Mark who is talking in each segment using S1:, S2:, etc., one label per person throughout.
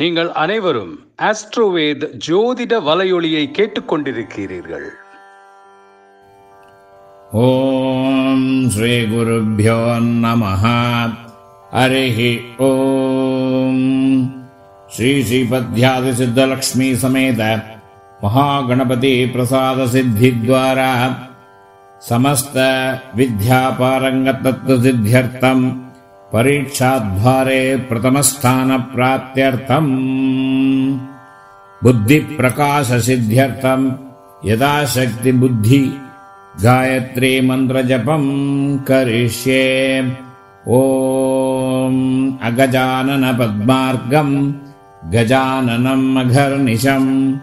S1: நீங்கள் அனைவரும் ஆஸ்ட்ரோவேத் ஜோதிட வலையொலியை கேட்டுக்கொண்டிருக்கிறீர்கள்.
S2: ஓம் ஸ்ரீ குருபியோ நம ஹரி ஓம். ஸ்ரீ ஸ்ரீபத்யாதி சித்தலக்ஷ்மி சமேத மகாகணபதி பிரசாத சித்தி துவாரா சமஸ்த வித்யாபாரங்க தத்துவ சித்தியர்த்தம். परीक्षाद्वारे प्रथमस्थानप्राप्त्यर्थम्। बुद्धिप्रकाशसिद्ध्यर्थम् यदाशक्तिबुद्धि गायत्री मन्त्रजपम् करिष्ये। ॐ अगजाननपद्मार्गम् गजाननम् अघर्निशम्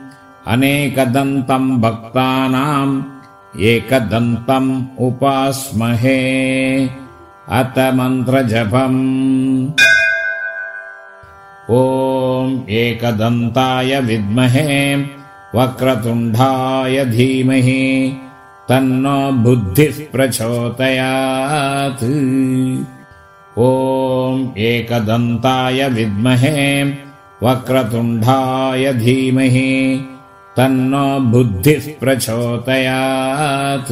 S2: अनेकदन्तम् भक्तानाम् एकदन्तम् उपास्महे अत मन्त्रजपम्। ॐ एकदन्ताय विद्महे वक्रतुण्डाय धीमहि तन्नो बुद्धिः प्रचोदयात्। ॐ एकदन्ताय विद्महे वक्रतुण्डाय धीमहि तन्नो बुद्धिः प्रचोदयात्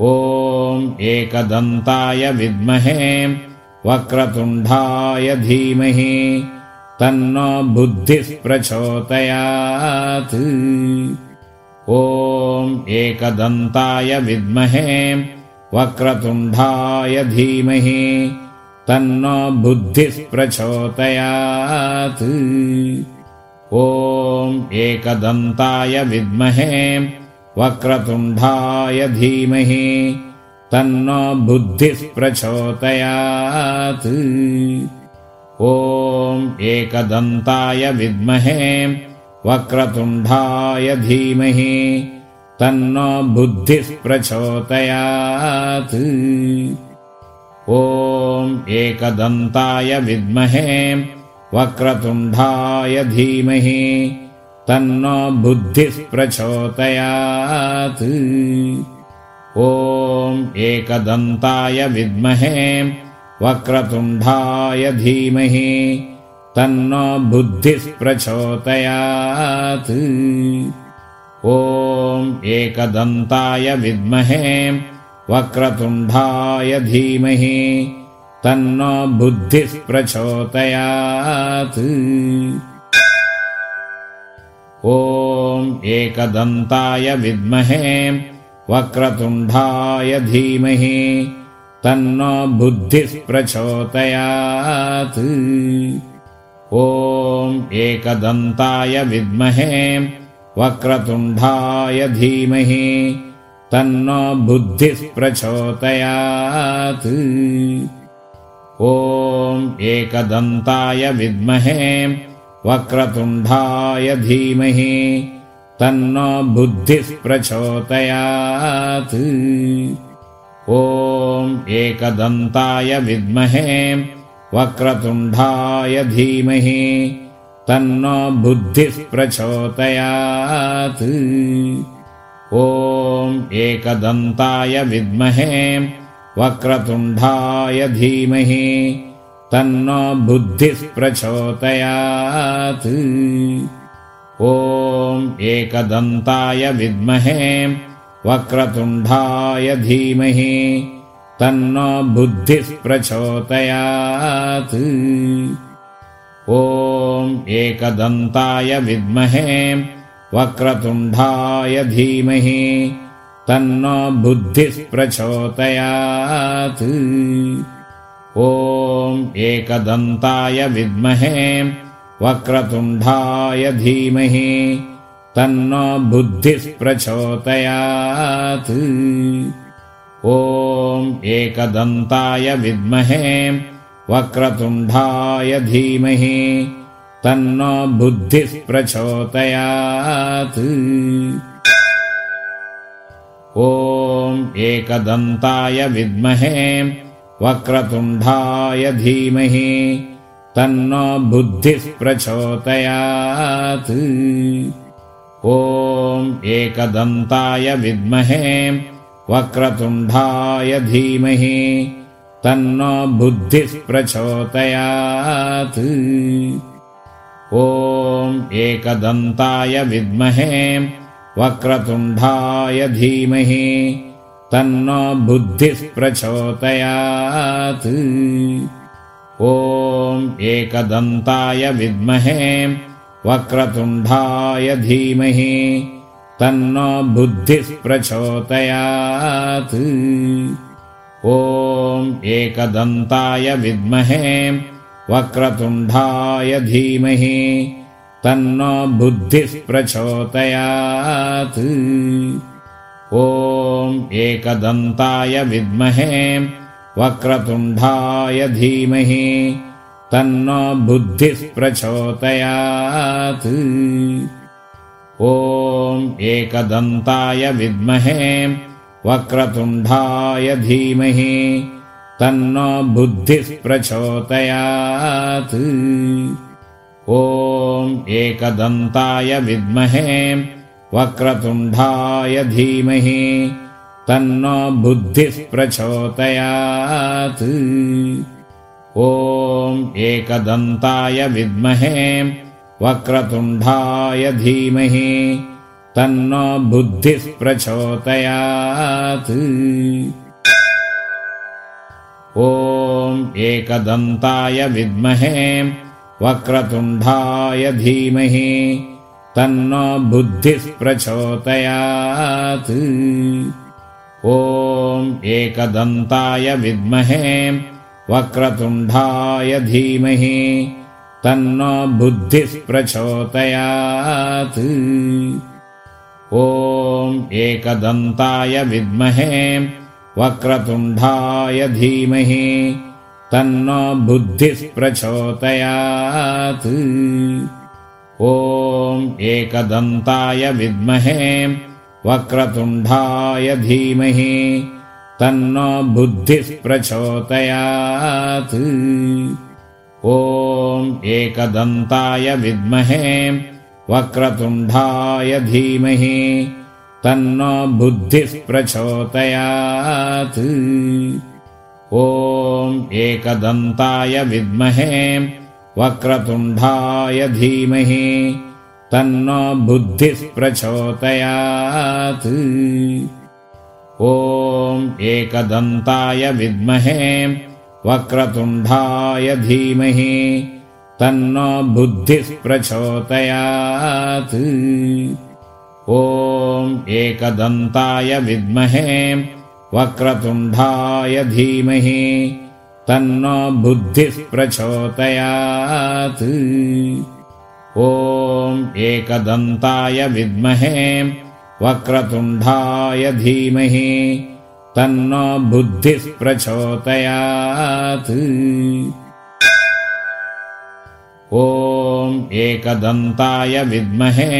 S2: ॐ एकदन्ताय विद्महे वक्रतुण्डाय धीमहि तन्नो बुद्धिः प्रचोदयात्। ॐ एकदन्ताय विद्महे वक्रतुण्डाय धीमहि तन्नो बुद्धिः प्रचोदयात्। ॐ एकदन्ताय विद्महे वक्रतुण्डाय धीमहि तन्नो बुद्धिः प्रचोदयात्। ॐ एकदन्ताय विद्महे वक्रतुण्डाय धीमहि तन्नो बुद्धिः प्रचोदयात्। ॐ एकदन्ताय विद्महे वक्रतुण्डाय धीमहि तन्नो बुद्धिः प्रचोदयात्। ॐ एकदन्ताय विद्महे वक्रतुण्डाय धीमहि तन्नो बुद्धिः प्रचोदयात्। ॐ एकदन्ताय विद्महे वक्रतुण्डाय धीमहि तन्नो बुद्धिः प्रचोदयात् ॐ एकदन्ताय विद्महे वक्रतुण्डाय धीमहि तन्नो बुद्धिः प्रचोदयात् ॐ एकदन्ताय विद्महे वक्रतुण्डाय धीमहि तन्नो बुद्धिः प्रचोदयात् ॐ एकदन्ताय विद्महे वक्रतुण्डाय धीमहि तन्नो बुद्धिः प्रचोदयात्। ॐ एकदन्ताय विद्महे वक्रतुण्डाय धीमहि तन्नो बुद्धिः प्रचोदयात्। ॐ एकदन्ताय विद्महे वक्रतुण्डाय धीमहि तन्नो बुद्धिः प्रचोदयात्। ॐ एकदन्ताय विद्महे वक्रतुण्डाय धीमहि तन्नो बुद्धिः प्रचोदयात्। ॐ एकदन्ताय विद्महे वक्रतुण्डाय धीमहि तन्नो बुद्धिः प्रचोदयात् ॐ एकदन्ताय विद्महे वक्रतुण्डाय धीमहि तन्नो बुद्धिः प्रचोदयात् ॐ एकदन्ताय विद्महे वक्रतुण्डाय धीमहि तन्नो बुद्धिः प्रचोदयात् ॐ एकदन्ताय विद्महे वक्रतुण्डाय धीमहि तन्नो बुद्धिः प्रचोदयात्। ॐ एकदन्ताय विद्महे वक्रतुण्डाय धीमहि तन्नो बुद्धिः प्रचोदयात्। ॐ एकदन्ताय विद्महे वक्रतुण्डाय धीमहि तन्नो बुद्धिः प्रचोदयात्। ॐ एकदन्ताय विद्महे वक्रतुण्डाय धीमहि तन्नो बुद्धिः प्रचोदयात्। ॐ एकदन्ताय विद्महे वक्रतुण्डाय धीमहि तन्नो बुद्धिः प्रचोदयात् ॐ एकदन्ताय विद्महे वक्रतुण्डाय धीमहि तन्नो बुद्धिः प्रचोदयात्। ॐ एकदन्ताय विद्महे वक्रतुण्डाय धीमहि तन्नो बुद्धिः प्रचोदयात्। ॐ एकदन्ताय विद्महे वक्रतुण्डाय धीमहि तन्नो बुद्धिः प्रचोदयात्। ॐ एकदन्ताय विद्महे वक्रतुण्डाय धीमहि तन्नो बुद्धिः प्रचोदयात्। ॐ एकदन्ताय विद्महे वक्रतुण्डाय धीमहि तन्नो बुद्धिः प्रचोदयात्। ॐ एकदन्ताय विद्महे वक्रतुण्डाय धीमहि तन्नो बुद्धिः प्रचोदयात्। ॐ एकदन्ताय विद्महे वक्रतुण्डाय धीमहि तन्नो बुद्धिः प्रचोदयात् ॐ एकदन्ताय विद्महे वक्रतुण्डाय धीमहि तन्नो बुद्धिः प्रचोदयात्। ॐ एकदन्ताय विद्महे वक्रतुण्डाय धीमहि तन्नो बुद्धिः प्रचोदयात्। ॐ एकदन्ताय विद्महे वक्रतुण्डाय धीमहि तन्नो बुद्धिः प्रचोदयात्। ॐ एकदन्ताय विद्महे वक्रतुण्डाय धीमहि तन्नो बुद्धिः प्रचोदयात्। ॐ एकदन्ताय विद्महे वक्रतुण्डाय धीमहि तन्नो बुद्धिः प्रचोदयात्। ॐ एकदन्ताय विद्महे वक्रतुण्डाय धीमहि तन्नो बुद्धिः प्रचोदयात्। ॐ एकदन्ताय विद्महे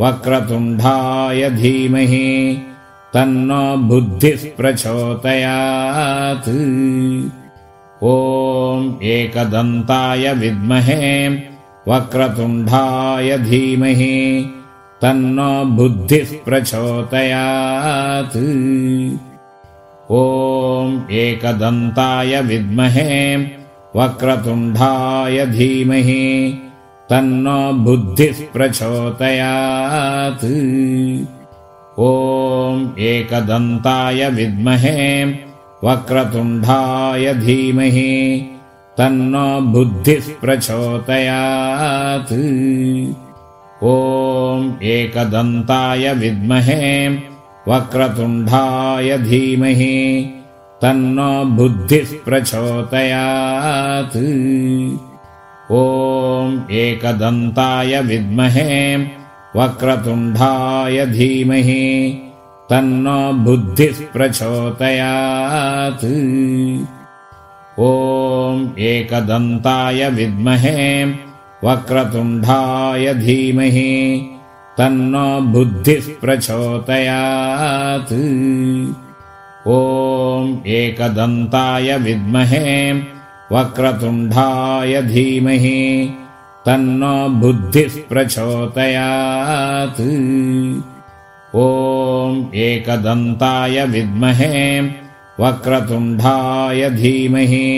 S2: वक्रतुण्डाय धीमहि तन्नो बुद्धिः प्रचोदयात् ॐ एकदन्ताय विद्महे वक्रतुण्डाय धीमहि तन्नो बुद्धिः प्रचोदयात्। ॐ एकदन्ताय विद्महे वक्रतुण्डाय धीमहि तन्नो बुद्धिः प्रचोदयात्। ॐ एकदन्ताय विद्महे वक्रतुण्डाय धीमहि तन्नो बुद्धिः प्रचोदयात्। ॐ एकदन्ताय विद्महे वक्रतुण्डाय धीमहि तन्नो बुद्धिः प्रचोदयात्। ॐ एकदन्ताय विद्महे वक्रतुण्डाय धीमहि तन्नो बुद्धिः प्रचोदयात्। ॐ एकदन्ताय विद्महे वक्रतुण्डाय धीमहि तन्नो बुद्धिः प्रचोदयात्। ॐ एकदन्ताय विद्महे वक्रतुण्डाय धीमहि तन्नो बुद्धिः प्रचोदयात् ॐ एकदन्ताय विद्महे वक्रतुण्डाय धीमहि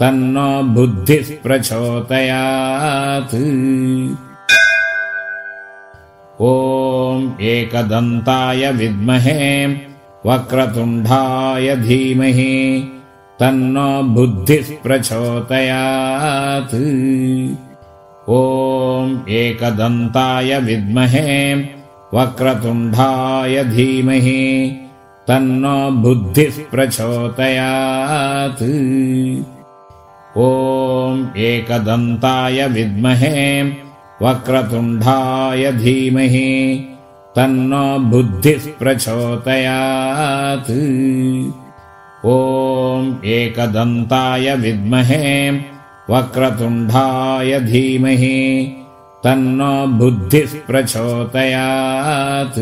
S2: तन्नो बुद्धिः प्रचोदयात्। ॐ एकदन्ताय विद्महे वक्रतुण्डाय धीमहि तन्नो बुद्धिः प्रचोदयात्। ॐ एकदन्ताय विद्महे वक्रतुण्डाय धीमहि तन्नो बुद्धिः प्रचोदयात्। ॐ एकदन्ताय विद्महे वक्रतुण्डाय धीमहि तन्नो बुद्धिः प्रचोदयात्। ॐ एकदन्ताय विद्महे वक्रतुण्डाय धीमहि तन्नो बुद्धिः प्रचोदयात्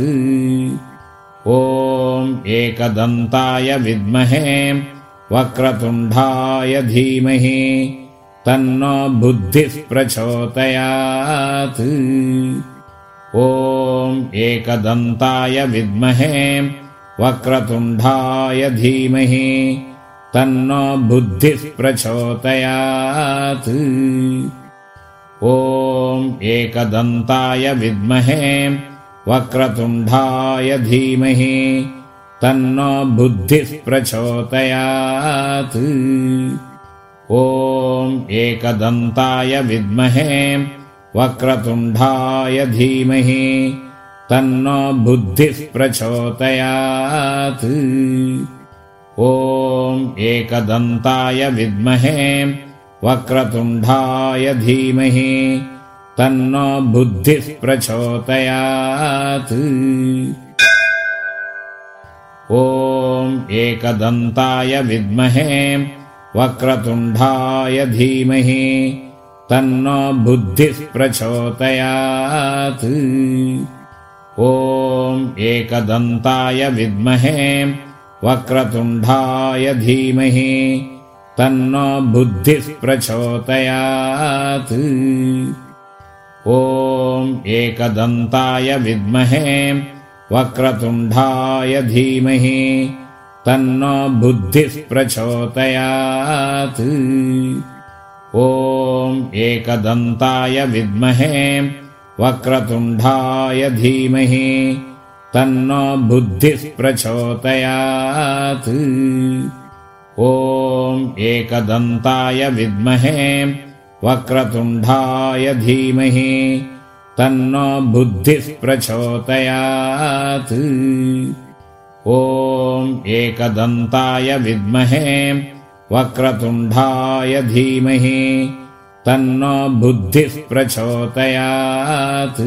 S2: ॐ एकदन्ताय विद्महे वक्रतुण्डाय धीमहि तन्नो बुद्धिः प्रचोदयात् ॐ एकदन्ताय विद्महे वक्रतुण्डाय धीमहि तन्नो बुद्धिः प्रचोदयात् ॐ एकदन्ताय विद्महे वक्रतुण्डाय धीमहि तन्नो बुद्धिः प्रचोदयात्। ॐ एकदन्ताय विद्महे वक्रतुण्डाय धीमहि तन्नो बुद्धिः प्रचोदयात्। ॐ एकदन्ताय विद्महे वक्रतुण्डाय धीमहि तन्नो बुद्धिः प्रचोदयात्। ॐ एकदन्ताय विद्महे वक्रतुण्डाय धीमहि तन्नो बुद्धिः प्रचोदयात्। ॐ एकदन्ताय विद्महे वक्रतुण्डाय धीमहि तन्नो बुद्धिः प्रचोदयात् ॐ एकदन्ताय विद्महे वक्रतुण्डाय धीमहि तन्नो बुद्धिः प्रचोदयात् ॐ एकदन्ताय विद्महे वक्रतुण्डाय धीमहि तन्नो बुद्धिः प्रचोदयात् ॐ एकदन्ताय विद्महे वक्रतुण्डाय धीमहि तन्नो बुद्धिः प्रचोदयात् ॐ एकदन्ताय विद्महे वक्रतुण्डाय धीमहि तन्नो बुद्धिः प्रचोदयात्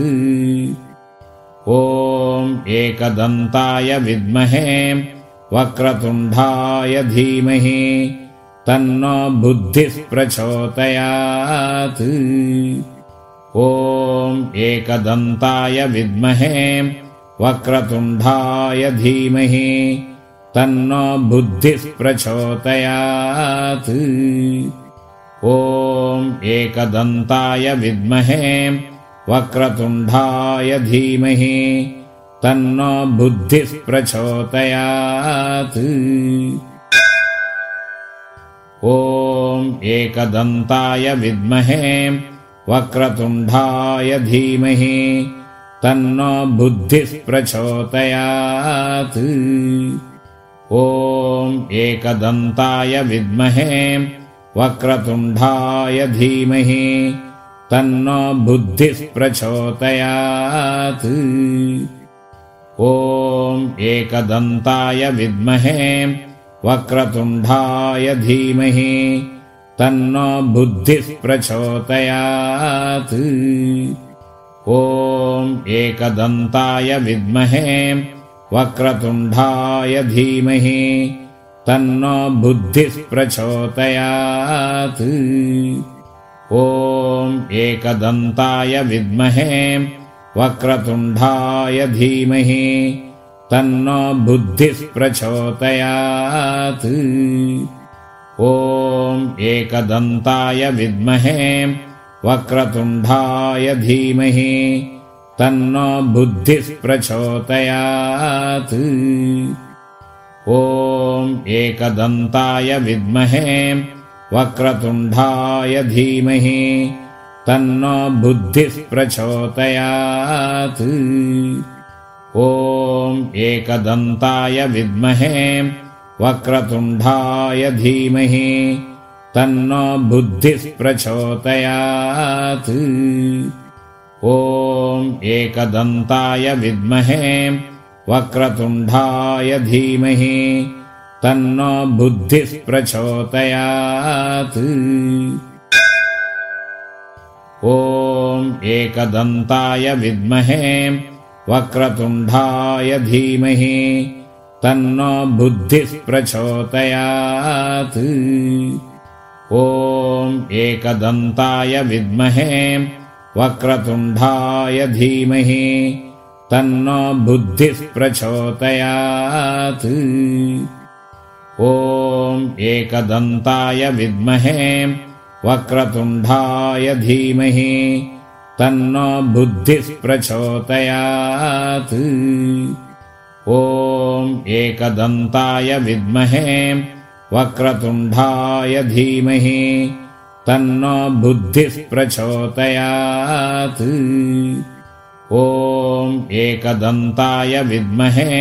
S2: ॐ एकदन्ताय विद्महे वक्रतुण्डाय धीमहि तन्नो बुद्धिः प्रचोदयात्। ॐ एकदन्ताय विद्महे वक्रतुण्डाय धीमहि तन्नो बुद्धिः प्रचोदयात्। ॐ एकदन्ताय विद्महे वक्रतुण्डाय धीमहि तन्नो बुद्धिः प्रचोदयात्। ॐ एकदन्ताय विद्महे वक्रतुण्डाय धीमहि तन्नो बुद्धिः प्रचोदयात्। ॐ एकदन्ताय विद्महे वक्रतुण्डाय धीमहि तन्नो बुद्धिः प्रचोदयात् ॐ एकदन्ताय विद्महे वक्रतुण्डाय धीमहि तन्नो बुद्धिः प्रचोदयात्। ॐ एकदन्ताय विद्महे वक्रतुण्डाय धीमहि तन्नो बुद्धिः प्रचोदयात्। ॐ एकदन्ताय विद्महे वक्रतुण्डाय धीमहि तन्नो बुद्धिः प्रचोदयात्। ॐ एकदन्ताय विद्महे वक्रतुण्डाय धीमहि तन्नो बुद्धिः प्रचोदयात्। ॐ एकदन्ताय विद्महे वक्रतुण्डाय धीमहि तन्नो बुद्धिः प्रचोदयात्। ॐ एकदन्ताय विद्महे वक्रतुण्डाय धीमहि तन्नो बुद्धिः प्रचोदयात्। ॐ एकदन्ताय विद्महे वक्रतुण्डाय धीमहि तन्नो बुद्धिः प्रचोदयात् ॐ एकदन्ताय विद्महे वक्रतुण्डाय धीमहि तन्नो बुद्धिः प्रचोदयात्। ॐ एकदन्ताय विद्महे वक्रतुण्डाय धीमहि तन्नो बुद्धिः प्रचोदयात्। ॐ एकदन्ताय विद्महे वक्रतुण्डाय धीमहि तन्नो बुद्धिः प्रचोदयात्। ॐ एकदन्ताय विद्महे वक्रतुण्डाय धीमहि तन्नो बुद्धिः प्रचोदयात्। ॐ एकदन्ताय विद्महे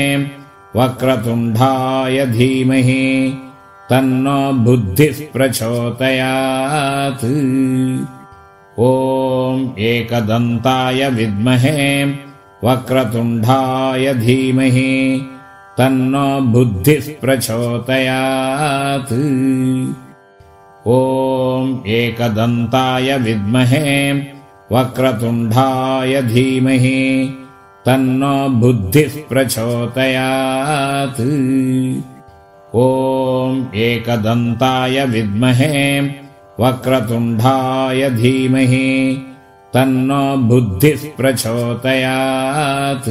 S2: वक्रतुण्डाय धीमहि तन्नो बुद्धिः प्रचोदयात्। ॐ एकदन्ताय विद्महे वक्रतुण्डाय धीमहि तन्नो बुद्धिः प्रचोदयात्। ॐ एकदन्ताय विद्महे वक्रतुण्डाय धीमहि तन्नो बुद्धिः प्रचोदयात् ॐ एकदन्ताय विद्महे वक्रतुण्डाय धीमहि तन्नो बुद्धिः प्रचोदयात्।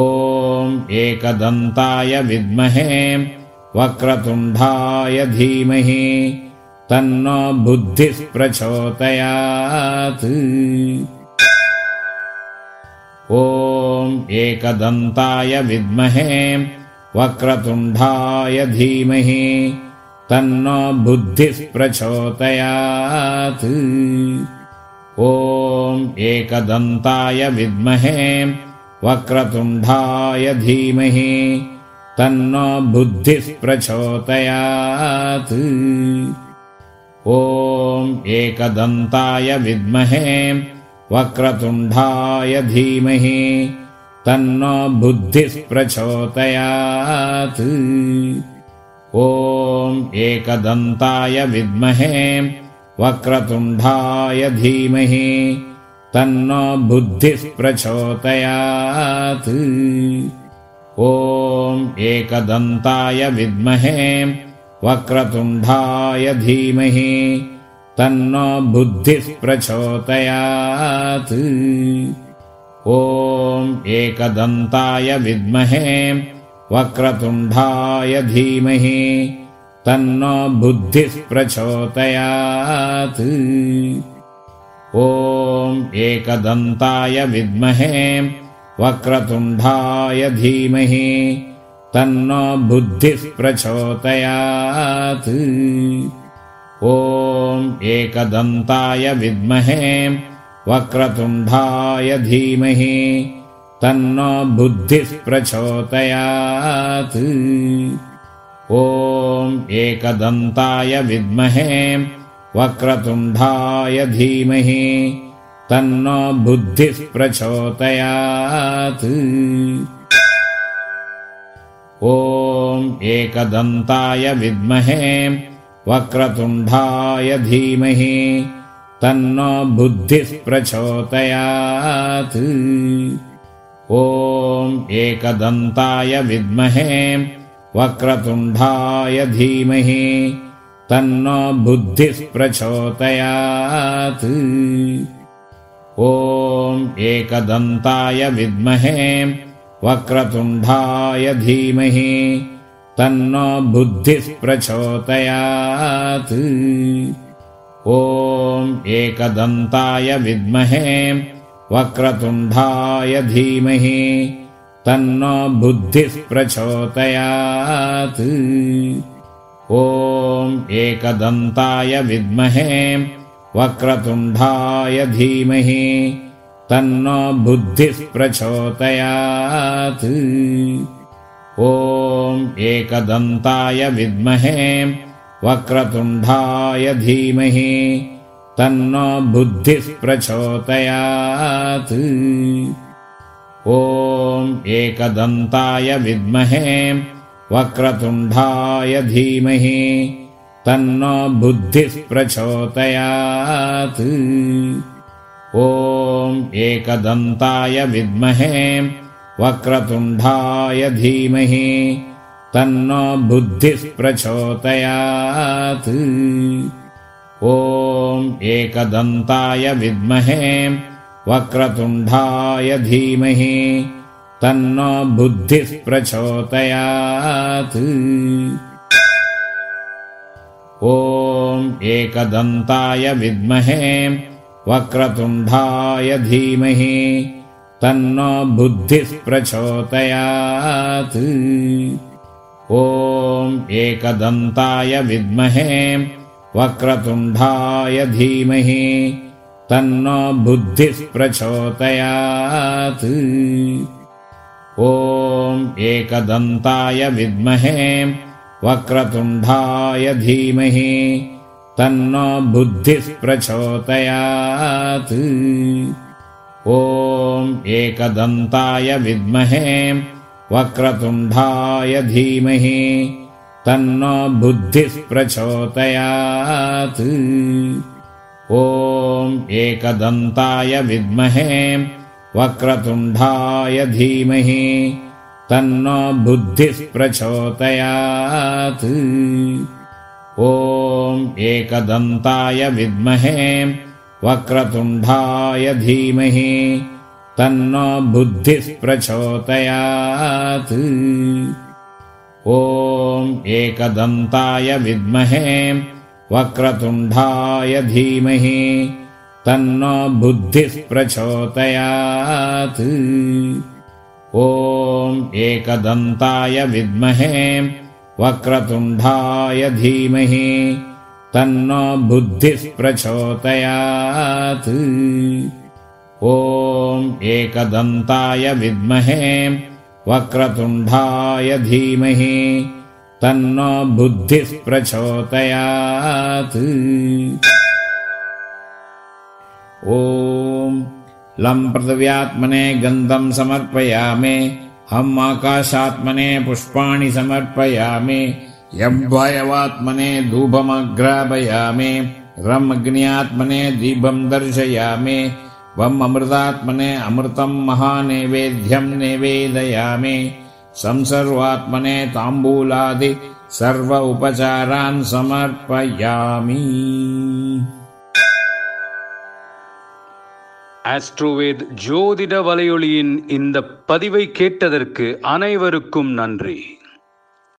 S2: ॐ एकदन्ताय विद्महे वक्रतुण्डाय धीमहि तन्नो बुद्धिः प्रचोदयात्। ॐ एकदन्ताय विद्महे वक्रतुण्डाय धीमहि तन्नो बुद्धिः प्रचोदयात्। ॐ एकदन्ताय विद्महे वक्रतुण्डाय धीमहि तन्नो बुद्धिः प्रचोदयात्। ॐ एकदन्ताय विद्महे वक्रतुण्डाय धीमहि तन्नो बुद्धिः प्रचोदयात्। ॐ एकदन्ताय विद्महे वक्रतुण्डाय धीमहि तन्नो बुद्धिः प्रचोदयात्। ॐ एकदन्ताय विद्महे वक्रतुण्डाय धीमहि तन्नो बुद्धिः प्रचोदयात् ॐ एकदन्ताय विद्महे वक्रतुण्डाय धीमहि तन्नो बुद्धिः प्रचोदयात्। ॐ एकदन्ताय विद्महे वक्रतुण्डाय धीमहि तन्नो बुद्धिः प्रचोदयात्। ॐ एकदन्ताय विद्महे वक्रतुण्डाय धीमहि तन्नो बुद्धिः प्रचोदयात्। ॐ एकदन्ताय विद्महे वक्रतुण्डाय धीमहि तन्नो बुद्धिः प्रचोदयात्। ॐ एकदन्ताय विद्महे वक्रतुण्डाय धीमहि तन्नो बुद्धिः प्रचोदयात् ॐ एकदन्ताय विद्महे वक्रतुण्डाय धीमहि तन्नो बुद्धिः प्रचोदयात् ॐ एकदन्ताय विद्महे वक्रतुण्डाय धीमहि तन्नो बुद्धिः प्रचोदयात् ॐ एकदन्ताय विद्महे वक्रतुण्डाय धीमहि तन्नो बुद्धिः प्रचोदयात्। ॐ एकदन्ताय विद्महे वक्रतुण्डाय धीमहि तन्नो बुद्धिः प्रचोदयात्। ॐ एकदन्ताय विद्महे वक्रतुण्डाय धीमहि तन्नो बुद्धिः प्रचोदयात्। ॐ एकदन्ताय विद्महे वक्रतुण्डाय धीमहि तन्नो बुद्धिः प्रचोदयात्। ॐ एकदन्ताय विद्महे वक्रतुण्डाय धीमहि तन्नो बुद्धिः प्रचोदयात् ॐ एकदन्ताय विद्महे वक्रतुण्डाय धीमहि तन्नो बुद्धिः प्रचोदयात् ॐ एकदन्ताय विद्महे वक्रतुण्डाय धीमहि तन्नो बुद्धिः प्रचोदयात् ॐ एकदन्ताय विद्महे वक्रतुण्डाय धीमहि तन्नो बुद्धिः प्रचोदयात्। ॐ एकदन्ताय विद्महे वक्रतुण्डाय धीमहि तन्नो बुद्धिः प्रचोदयात्। ॐ एकदन्ताय विद्महे वक्रतुण्डाय धीमहि तन्नो बुद्धिः प्रचोदयात्। ॐ एकदन्ताय विद्महे वक्रतुण्डाय धीमहि तन्नो बुद्धिः प्रचोदयात्। ॐ एकदन्ताय विद्महे वक्रतुण्डाय धीमहि तन्नो बुद्धिः प्रचोदयात्। ॐ एकदन्ताय विद्महे वक्रतुण्डाय धीमहि तन्नो बुद्धिः प्रचोदयात्। ॐ एकदन्ताय विद्महे वक्रतुण्डाय धीमहि तन्नो बुद्धिः प्रचोदयात् ॐ एकदन्ताय विद्महे वक्रतुण्डाय धीमहि तन्नो बुद्धिः प्रचोदयात् ॐ लं पृथिव्यात्मने गन्धम् समर्पयामि हम् आकाशात्मने पुष्पाणि समर्पयामि यम्भयवात्मने धूपमग्रापयामि रम् अग्न्यात्मने दीपम् दर्शयामि वम् अमृतात्मने अमृतम् महानैवेद्यम् निवेदयामि संसर्वात्मने ताम्बूलादि सर्व उपचारान् समर्पयामि
S1: ஆஸ்ட்ரோவேத் ஜோதிட வலையொலியின் இந்த பதிவை கேட்டதற்கு அனைவருக்கும் நன்றி